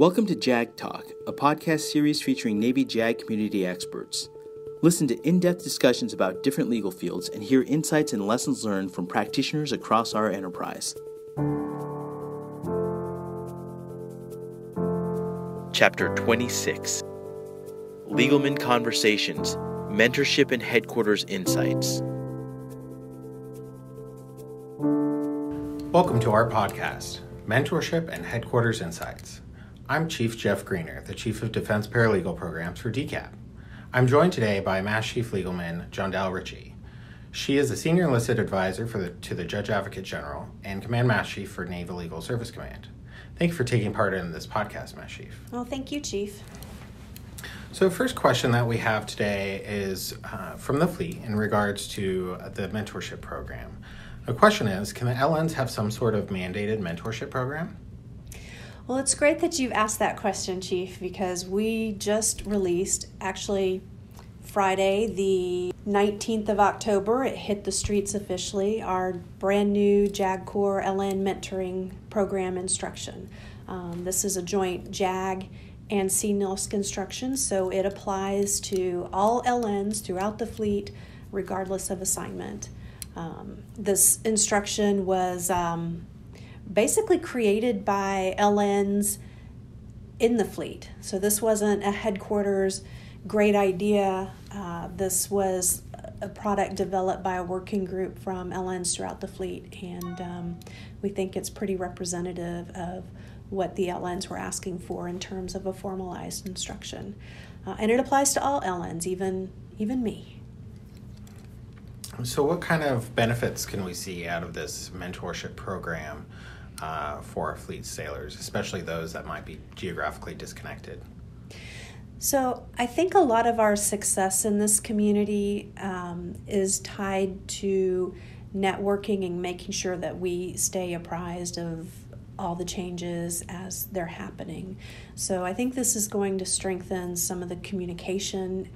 Welcome to JAG Talk, a podcast series featuring Navy JAG community experts. Listen to in depth discussions about different legal fields and hear insights and lessons learned from practitioners across our enterprise. Chapter 26 Legalman Conversations Mentorship and Headquarters Insights. Welcome to our podcast, Mentorship and Headquarters Insights. I'm Chief Jeff Greener, the Chief of Defense Paralegal Programs for DCAP. I'm joined today by Master Chief Legalman John Dal Ritchie. She is a Senior Enlisted Advisor for the, to the Judge Advocate General and Command Master Chief for Naval Legal Service Command. Thank you for taking part in this podcast, Master Chief. Well, thank you, Chief. So, the first question that we have today is uh, from the fleet in regards to the mentorship program. The question is Can the LNs have some sort of mandated mentorship program? Well, it's great that you've asked that question, Chief, because we just released, actually, Friday, the 19th of October, it hit the streets officially, our brand new JAG Corps LN mentoring program instruction. Um, this is a joint JAG and CNILSC instruction, so it applies to all LNs throughout the fleet, regardless of assignment. Um, this instruction was um, basically created by LNs in the fleet. So this wasn't a headquarters great idea. Uh, this was a product developed by a working group from LNs throughout the fleet, and um, we think it's pretty representative of what the LNs were asking for in terms of a formalized instruction. Uh, and it applies to all LNs, even even me. So, what kind of benefits can we see out of this mentorship program uh, for our fleet sailors, especially those that might be geographically disconnected? So, I think a lot of our success in this community um, is tied to networking and making sure that we stay apprised of all the changes as they're happening. So, I think this is going to strengthen some of the communication.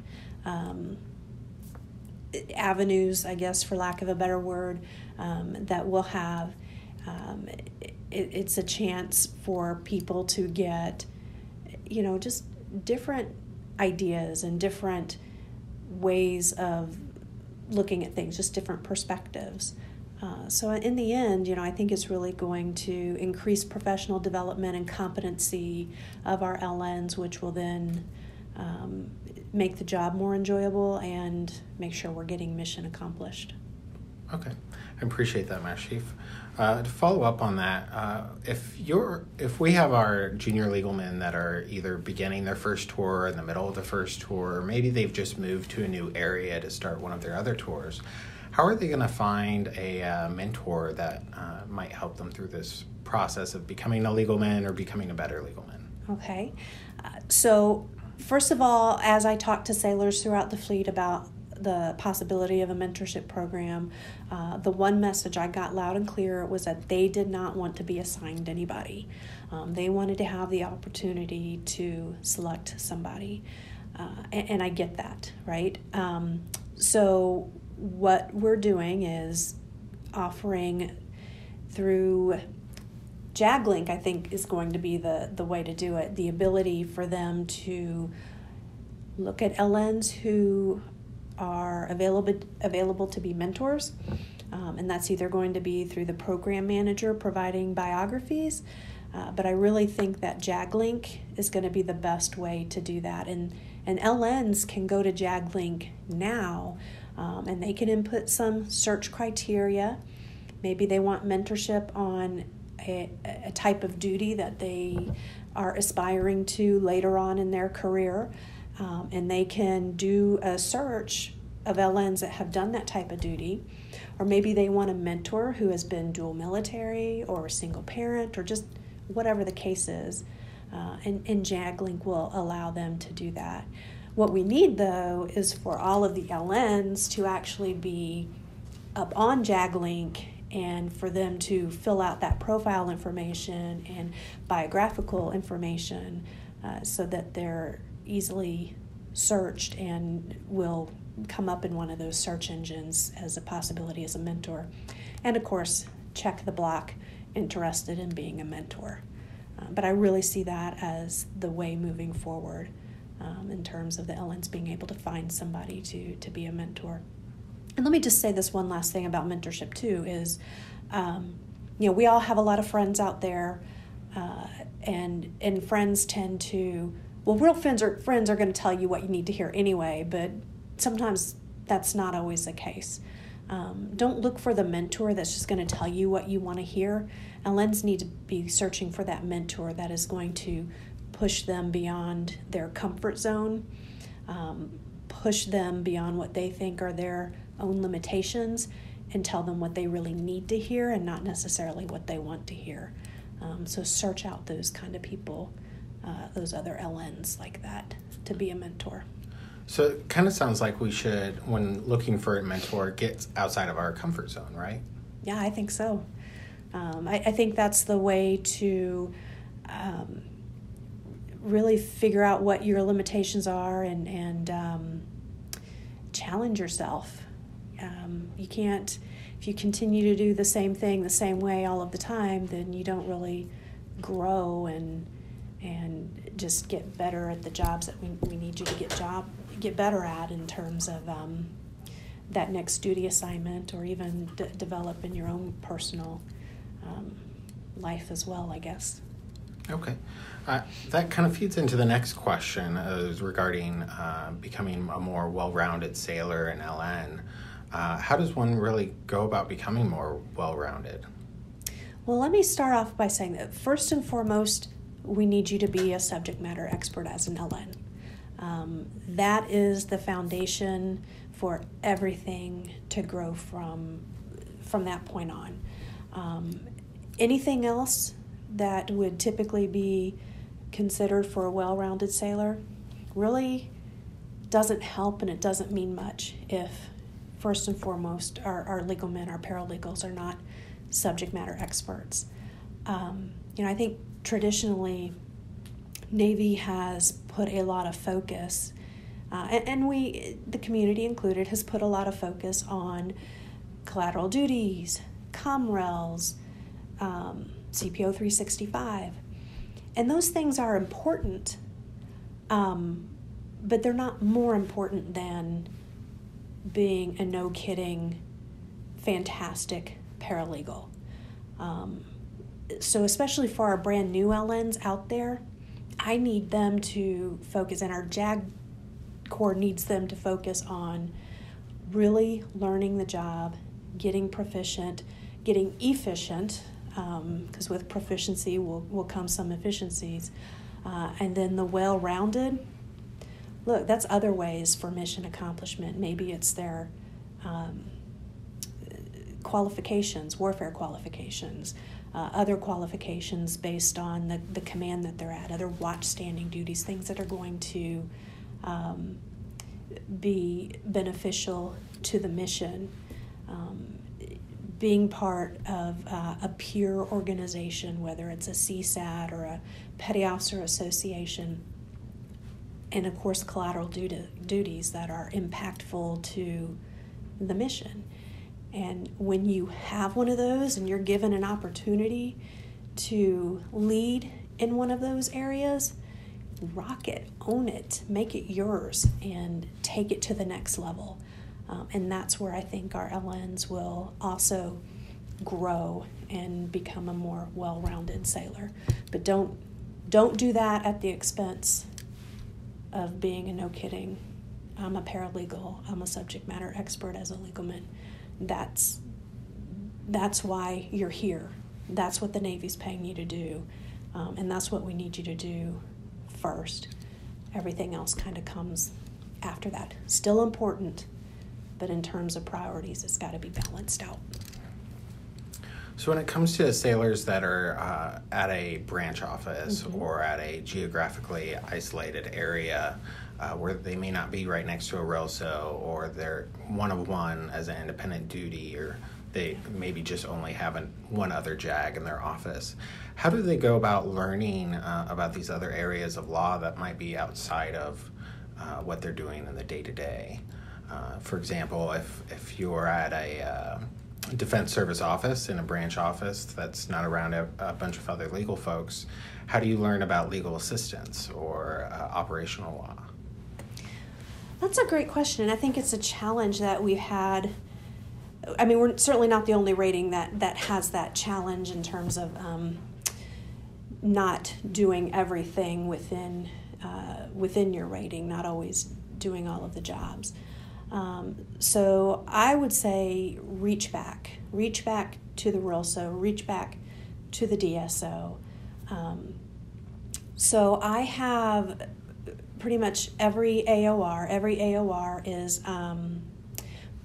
Um, avenues, I guess, for lack of a better word, um, that we'll have. Um, it, it's a chance for people to get, you know, just different ideas and different ways of looking at things, just different perspectives. Uh, so, in the end, you know, I think it's really going to increase professional development and competency of our LNs, which will then um, make the job more enjoyable and make sure we're getting mission accomplished. Okay, I appreciate that, Master Chief. Uh, to follow up on that, uh, if you're if we have our junior legal men that are either beginning their first tour in the middle of the first tour, or maybe they've just moved to a new area to start one of their other tours, how are they going to find a uh, mentor that uh, might help them through this process of becoming a legal man or becoming a better legal man? Okay, uh, so first of all, as I talk to sailors throughout the fleet about the possibility of a mentorship program, uh, the one message I got loud and clear was that they did not want to be assigned anybody. Um, they wanted to have the opportunity to select somebody. Uh, and, and, I get that, right? Um, so, what we're doing is offering through JagLink, I think, is going to be the, the way to do it. The ability for them to look at LNs who are available available to be mentors, um, and that's either going to be through the program manager providing biographies. Uh, but I really think that JagLink is going to be the best way to do that, and and LNs can go to JagLink now, um, and they can input some search criteria. Maybe they want mentorship on a, a type of duty that they are aspiring to later on in their career. Um, and they can do a search of LNs that have done that type of duty. Or maybe they want a mentor who has been dual military or a single parent or just whatever the case is. Uh, and, and JagLink will allow them to do that. What we need though is for all of the LNs to actually be up on JagLink and for them to fill out that profile information and biographical information uh, so that they're easily searched and will come up in one of those search engines as a possibility as a mentor. And of course, check the block interested in being a mentor. Uh, but I really see that as the way moving forward um, in terms of the LNs being able to find somebody to, to be a mentor. And let me just say this one last thing about mentorship, too, is, um, you know, we all have a lot of friends out there, uh, and, and friends tend to, well, real friends are, friends are going to tell you what you need to hear anyway, but sometimes that's not always the case. Um, don't look for the mentor that's just going to tell you what you want to hear. LNs need to be searching for that mentor that is going to push them beyond their comfort zone, um, push them beyond what they think are their own limitations, and tell them what they really need to hear and not necessarily what they want to hear. Um, so search out those kind of people, uh, those other LNs like that, to be a mentor. So it kind of sounds like we should, when looking for a mentor, get outside of our comfort zone, right? Yeah, I think so. Um, I, I, think that's the way to um, really figure out what your limitations are and, and um, challenge yourself. Um, you can't, if you continue to do the same thing the same way all of the time, then you don't really grow and and just get better at the jobs that we, we need you to get job get better at in terms of um, that next duty assignment or even d- develop in your own personal um, life as well, I guess. Okay. Uh, that kind of feeds into the next question uh, regarding uh, becoming a more well rounded sailor in LN. Uh, how does one really go about becoming more well rounded? Well, let me start off by saying that first and foremost, we need you to be a subject matter expert as an LN. Um, that is the foundation for everything to grow from from that point on. Um, anything else that would typically be considered for a well-rounded sailor really doesn't help and it doesn't mean much if first and foremost our, our legal men our paralegals are not subject matter experts um, you know i think traditionally Navy has put a lot of focus, uh, and, and, we, the community included, has put a lot of focus on collateral duties, COMRELs, um, CPO 365. And those things are important, um, but they're not more important than being a no kidding, fantastic paralegal. Um, so, especially for our brand new LNs out there, I need them to focus, and our JAG Corps needs them to focus on really learning the job, getting proficient, getting efficient, because um, with proficiency will, will come some efficiencies, uh, and then the well rounded. Look, that's other ways for mission accomplishment. Maybe it's their um, qualifications, warfare qualifications uh, other qualifications based on the, the command that they're at, other watch standing duties, things that are going to um, be beneficial to the mission. Um, being part of uh, a peer organization, whether it's a CSADD or a Petty Officer Association, and of course, collateral duty, duties that are impactful to the mission. And when you have one of those and you're given an opportunity to lead in one of those areas, rock it, own it, make it yours, and take it to the next level. Um, and that's where I think our LNs will also grow and become a more well-rounded sailor. But don't don't do that at the expense of being a no kidding. I'm a paralegal. I'm a subject matter expert as a legal legalman that's that's why you're here. That's what the Navy's paying you to do, um, and that's what we need you to do first. Everything else kind of comes after that. Still important, but in terms of priorities, it's got to be balanced out. So, when it comes to sailors that are uh, at a branch office mm-hmm. or at a geographically isolated area, uh, where they may not be right next to a RILSO or they're one of one as an independent duty or they maybe just only have an, one other JAG in their office. How do they go about learning uh, about these other areas of law that might be outside of uh, what they're doing in the day to day? For example, if, if you're at a uh, defense service office in a branch office that's not around a, a bunch of other legal folks, how do you learn about legal assistance or uh, operational law? That's a great question, and I think it's a challenge that we've had. I mean, we're certainly not the only rating that that has that challenge in terms of um, not doing everything within uh, within your rating, not always doing all of the jobs. Um, so I would say reach back, reach back to the RILSO, reach back to the DSO. Um, so I have pretty much every AOR, every AOR is um,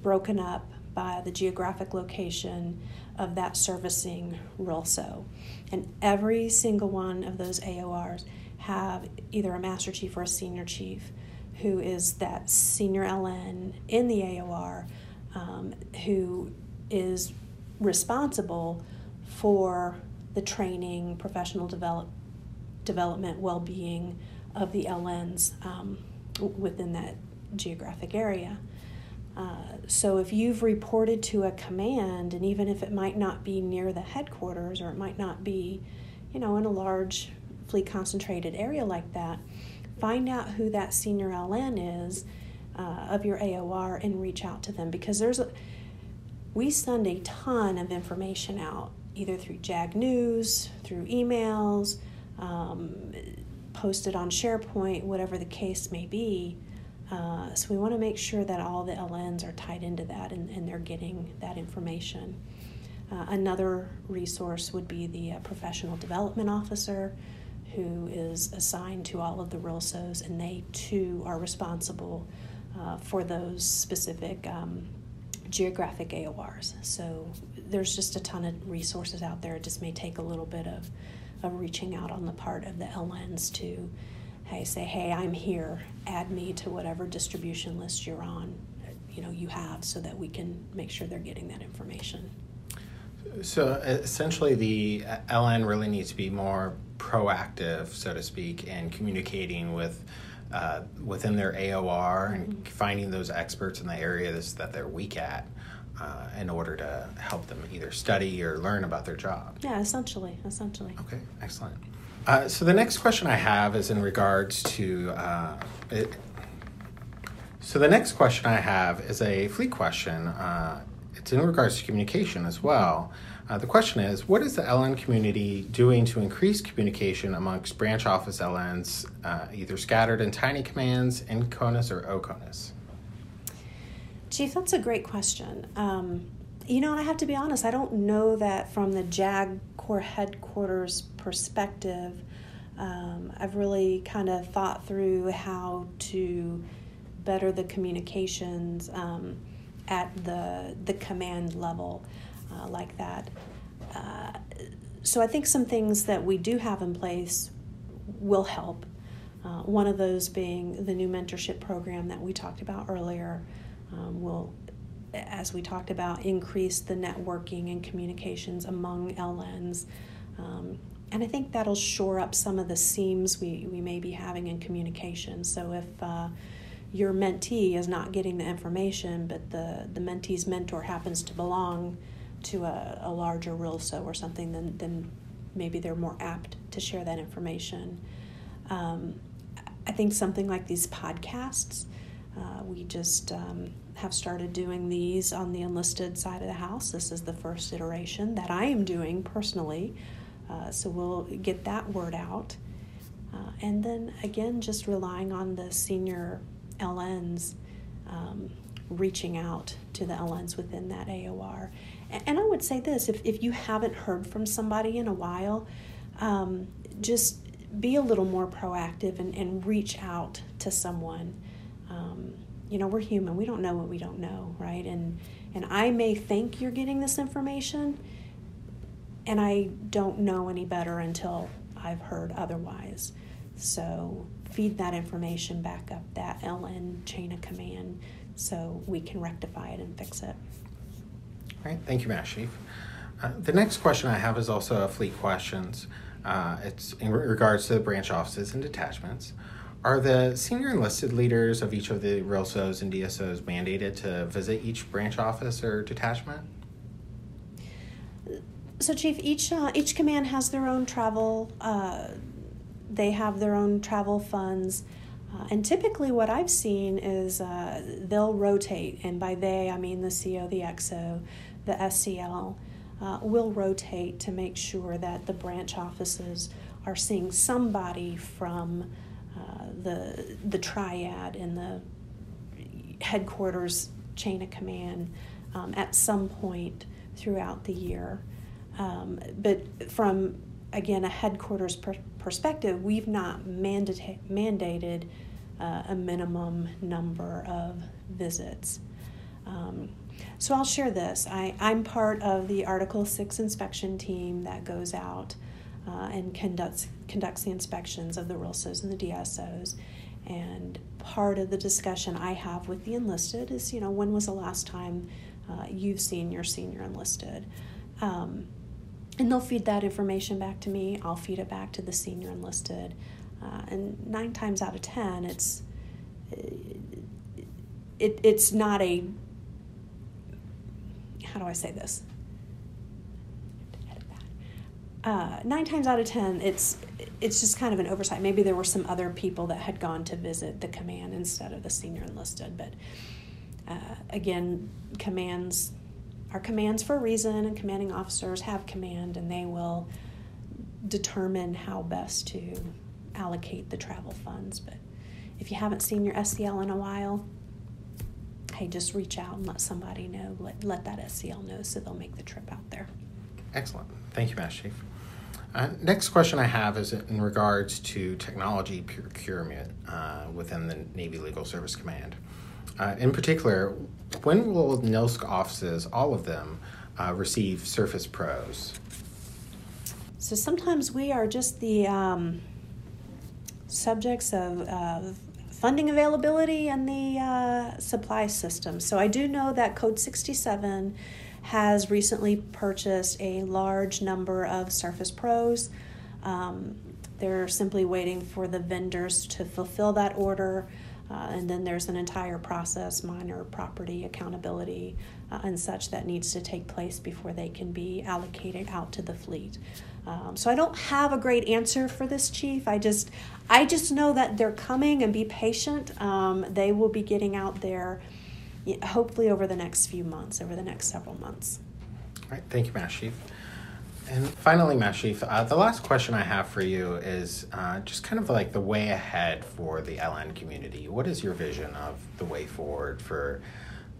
broken up by the geographic location of that servicing RILSO. And every single one of those AORs have either a master chief or a senior chief who is that senior LN in the AOR um, who is responsible for the training, professional develop, development, well being of the LNs um, within that geographic area. Uh, so if you've reported to a command, and even if it might not be near the headquarters or it might not be, you know, in a large fleet concentrated area like that, find out who that senior LN is uh, of your AOR and reach out to them because there's a we send a ton of information out either through JAG News, through emails, um, posted on SharePoint, whatever the case may be. Uh, so we want to make sure that all the LNs are tied into that and, and they're getting that information. Uh, another resource would be the uh, professional development officer who is assigned to all of the RILSOs, and they too are responsible uh, for those specific um, geographic AORs. So there's just a ton of resources out there. It just may take a little bit of, of reaching out on the part of the LNs to hey, say, hey, I'm here, add me to whatever distribution list you're on, you know, you have so that we can make sure they're getting that information. So essentially, the LN really needs to be more proactive, so to speak, in communicating with uh, within their AOR and mm-hmm. finding those experts in the areas that they're weak at. Uh, in order to help them either study or learn about their job. Yeah, essentially, essentially. Okay, excellent. Uh, so the next question I have is in regards to. Uh, it, so the next question I have is a fleet question. Uh, it's in regards to communication as well. Uh, the question is What is the LN community doing to increase communication amongst branch office LNs, uh, either scattered in tiny commands, in CONUS, or OCONUS? Chief, that's a great question. Um, you know, and I have to be honest, I don't know that from the JAG Corps headquarters perspective. Um, I've really kind of thought through how to better the communications um, at the the command level uh, like that. Uh, so I think some things that we do have in place will help. Uh, one of those being the new mentorship program that we talked about earlier um, will, as we talked about, increase the networking and communications among LNs. Um, and I think that'll shore up some of the seams we, we may be having in communication. So if uh, your mentee is not getting the information, but the, the mentee's mentor happens to belong to a, a larger RILSO or something, then, then maybe they're more apt to share that information. Um, I think something like these podcasts, uh, we just um, have started doing these on the enlisted side of the house. This is the first iteration that I am doing personally. Uh, so we'll get that word out. Uh, and then again, just relying on the senior LNs um, reaching out to the LNs within that AOR. And I would say this if, if you haven't heard from somebody in a while, um, just be a little more proactive and, and reach out to someone. You know, we're human. We don't know what we don't know, right? And and I may think you're getting this information, and I don't know any better until I've heard otherwise. So feed that information back up that LN chain of command so we can rectify it and fix it. All right, thank you, Master Chief. Uh, the next question I have is also a fleet questions. Uh, it's in regards to the branch offices and detachments. Are the senior enlisted leaders of each of the RILSOs and DSOs mandated to visit each branch office or detachment? So, Chief, each uh, each command has their own travel. Uh, they have their own travel funds, uh, and typically, what I've seen is uh, they'll rotate, and by they I mean the CO, the XO, the SEL. Uh, will rotate to make sure that the branch offices are seeing somebody from uh, the the triad and the headquarters chain of command um, at some point throughout the year. Um, but from again a headquarters per- perspective, we've not mandata- mandated uh, a minimum number of visits. Um, so I'll share this. I, I'm part of the Article 6 inspection team that goes out uh, and conducts, conducts the inspections of the RILSOs and the DSOs. And part of the discussion I have with the enlisted is, you know, when was the last time uh, you've seen your senior enlisted? Um, and they'll feed that information back to me. I'll feed it back to the senior enlisted. Uh, and nine times out of ten, it's it, it's not a how do I say this? Uh, nine times out of ten, it's it's just kind of an oversight. Maybe there were some other people that had gone to visit the command instead of the senior enlisted. But uh, again, commands are commands for a reason, and commanding officers have command, and they will determine how best to allocate the travel funds. But if you haven't seen your SEL in a while, hey, just reach out and let somebody know, let, let that SEL know so they'll make the trip out there. Excellent. Thank you, Master Chief. Uh, next question I have is in regards to technology procurement uh, within the Navy Legal Service Command. Uh, in particular, when will NILSC offices, all of them, uh, receive Surface Pros? So sometimes we are just the um, subjects of, funding availability and the uh, supply system. So I do know that Code 67 has recently purchased a large number of Surface Pros. Um, they're simply waiting for the vendors to fulfill that order. Uh, and then there's an entire process, minor property accountability, uh, and such that needs to take place before they can be allocated out to the fleet. Um, so I don't have a great answer for this, Chief. I just, I just know that they're coming, and be patient. Um, they will be getting out there, hopefully over the next few months, over the next several months. All right, thank you, Master Chief. And finally, Master Chief, uh, the last question I have for you is uh, just kind of like the way ahead for the LN community. What is your vision of the way forward for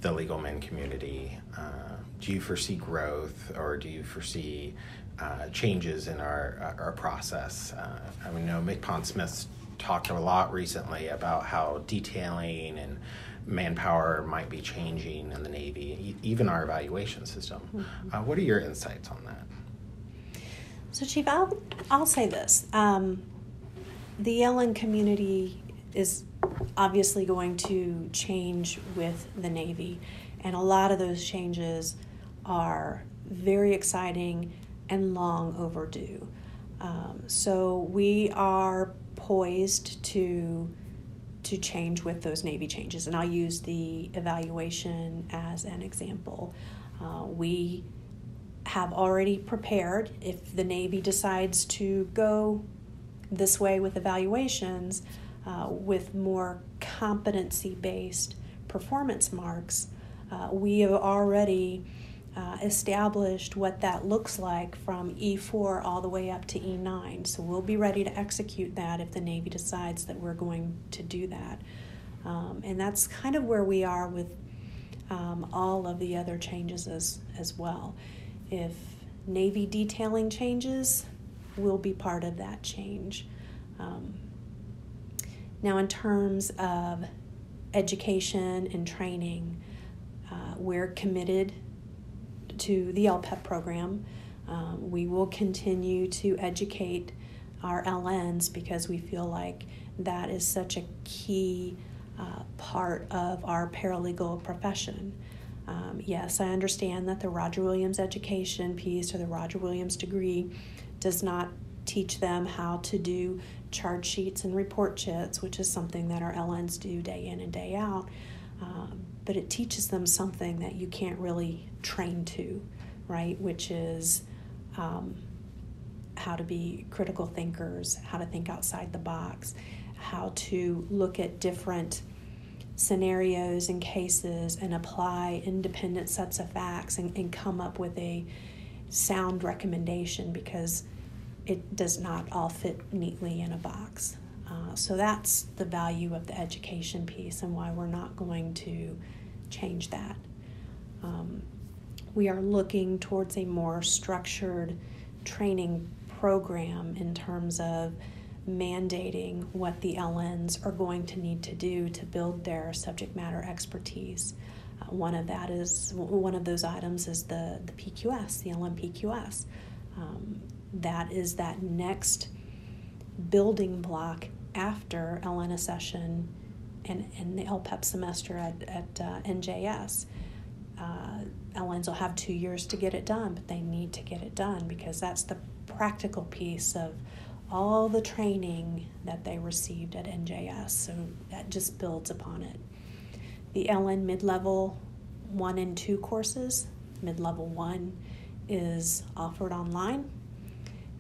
the legal men community? Uh, do you foresee growth or do you foresee uh, changes in our, uh, our process? Uh, I know MCPON Smith talked a lot recently about how detailing and manpower might be changing in the Navy, even our evaluation system. Mm-hmm. what are your insights on that? So, Chief, I'll, I'll say this. Um, the LN community is obviously going to change with the Navy, and a lot of those changes are very exciting and long overdue. Um, so, we are poised to to change with those Navy changes, and I'll use the evaluation as an example. Uh, we have already prepared if the Navy decides to go this way with evaluations uh, with more competency based performance marks. Uh, we have already uh, established what that looks like from E4 all the way up to E9. So we'll be ready to execute that if the Navy decides that we're going to do that. Um, and that's kind of where we are with um, all of the other changes as, as well. If Navy detailing changes, we'll be part of that change. Um, now, in terms of education and training, uh, we're committed to the LPEP program. Um, we will continue to educate our LNs because we feel like that is such a key uh, part of our paralegal profession. Um, yes, I understand that the Roger Williams education piece or the Roger Williams degree does not teach them how to do charge sheets and report chits, which is something that our LNs do day in and day out. Um, but it teaches them something that you can't really train to, right? Which is um, how to be critical thinkers, how to think outside the box, how to look at different scenarios and cases and apply independent sets of facts and, and come up with a sound recommendation because it does not all fit neatly in a box. Uh, so that's the value of the education piece and why we're not going to change that. Um, we are looking towards a more structured training program in terms of mandating what the LNs are going to need to do to build their subject matter expertise. Uh, one of that is one of those items is the the PQS, the LNPQS. Um, that is that next building block after LN accession and, and the LPEP semester at, at uh, NJS. Uh, LNs will have two years to get it done, but they need to get it done because that's the practical piece of all the training that they received at NJS. So that just builds upon it. The LN mid level one and two courses, mid level one is offered online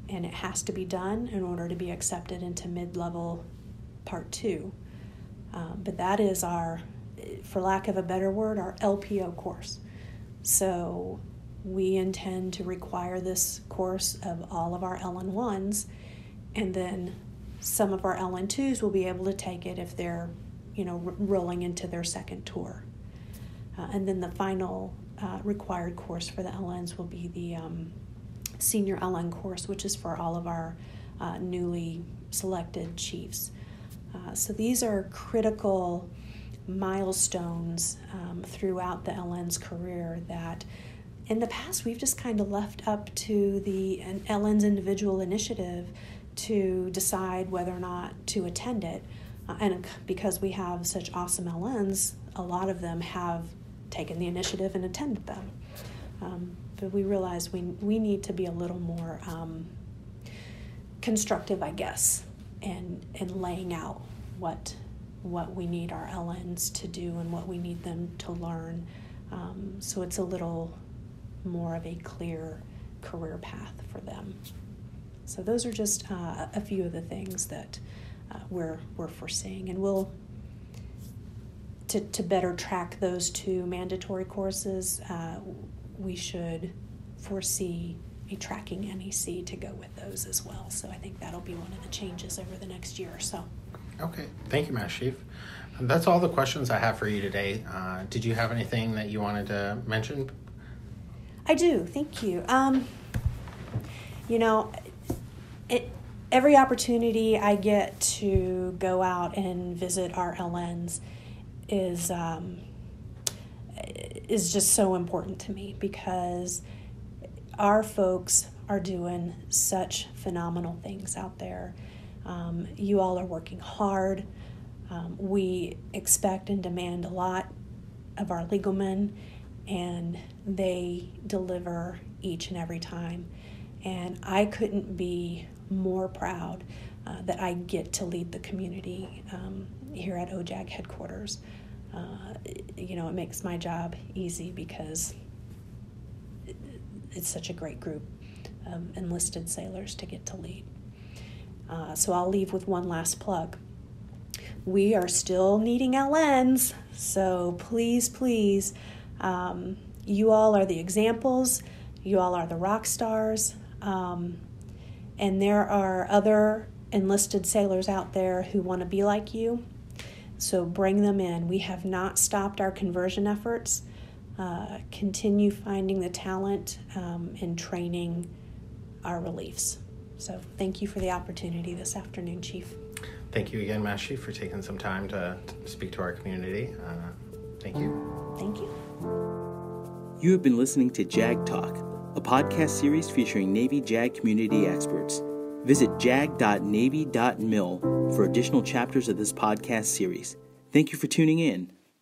and it has to be done in order to be accepted into mid level part two. Um, but that is our, for lack of a better word, our LPO course. So we intend to require this course of all of our LN1s, and then some of our LN2s will be able to take it if they're, you know, r- rolling into their second tour. Uh, and then the final uh, required course for the LNs will be the um, senior LN course, which is for all of our uh, newly selected chiefs. Uh, so these are critical milestones um, throughout the LN's career that in the past we've just kind of left up to the LN's individual initiative to decide whether or not to attend it. Uh, and because we have such awesome LNs, a lot of them have taken the initiative and attended them. Um, but we realize we, we need to be a little more um, constructive, I guess, and, and laying out what, what we need our LNs to do and what we need them to learn. Um, so it's a little more of a clear career path for them. So those are just uh, a few of the things that uh, we're, we're foreseeing. And we'll, to, to better track those two mandatory courses, uh, we should foresee a tracking NEC to go with those as well. So I think that'll be one of the changes over the next year or so. Okay, thank you, Master Chief. That's all the questions I have for you today. Uh, did you have anything that you wanted to mention? I do, thank you. Um, you know, it, every opportunity I get to go out and visit our LNs is um, is just so important to me because our folks are doing such phenomenal things out there. Um, you all are working hard. Um, we expect and demand a lot of our legal men, and they deliver each and every time. And I couldn't be more proud uh, that I get to lead the community um, here at OJAG headquarters uh, you know, it makes my job easy because it's such a great group of enlisted sailors to get to lead. Uh, so I'll leave with one last plug. We are still needing LNs, so please, please, um, you all are the examples, you all are the rock stars, um, and there are other enlisted sailors out there who want to be like you so bring them in. We have not stopped our conversion efforts. Uh, continue finding the talent um, and training our reliefs. So thank you for the opportunity this afternoon, Chief. Thank you again, Master Chief, for taking some time to, to speak to our community. Uh, thank you. Thank you. You have been listening to JAG Talk, a podcast series featuring Navy JAG community experts. Visit jag.navy.mil for additional chapters of this podcast series. Thank you for tuning in.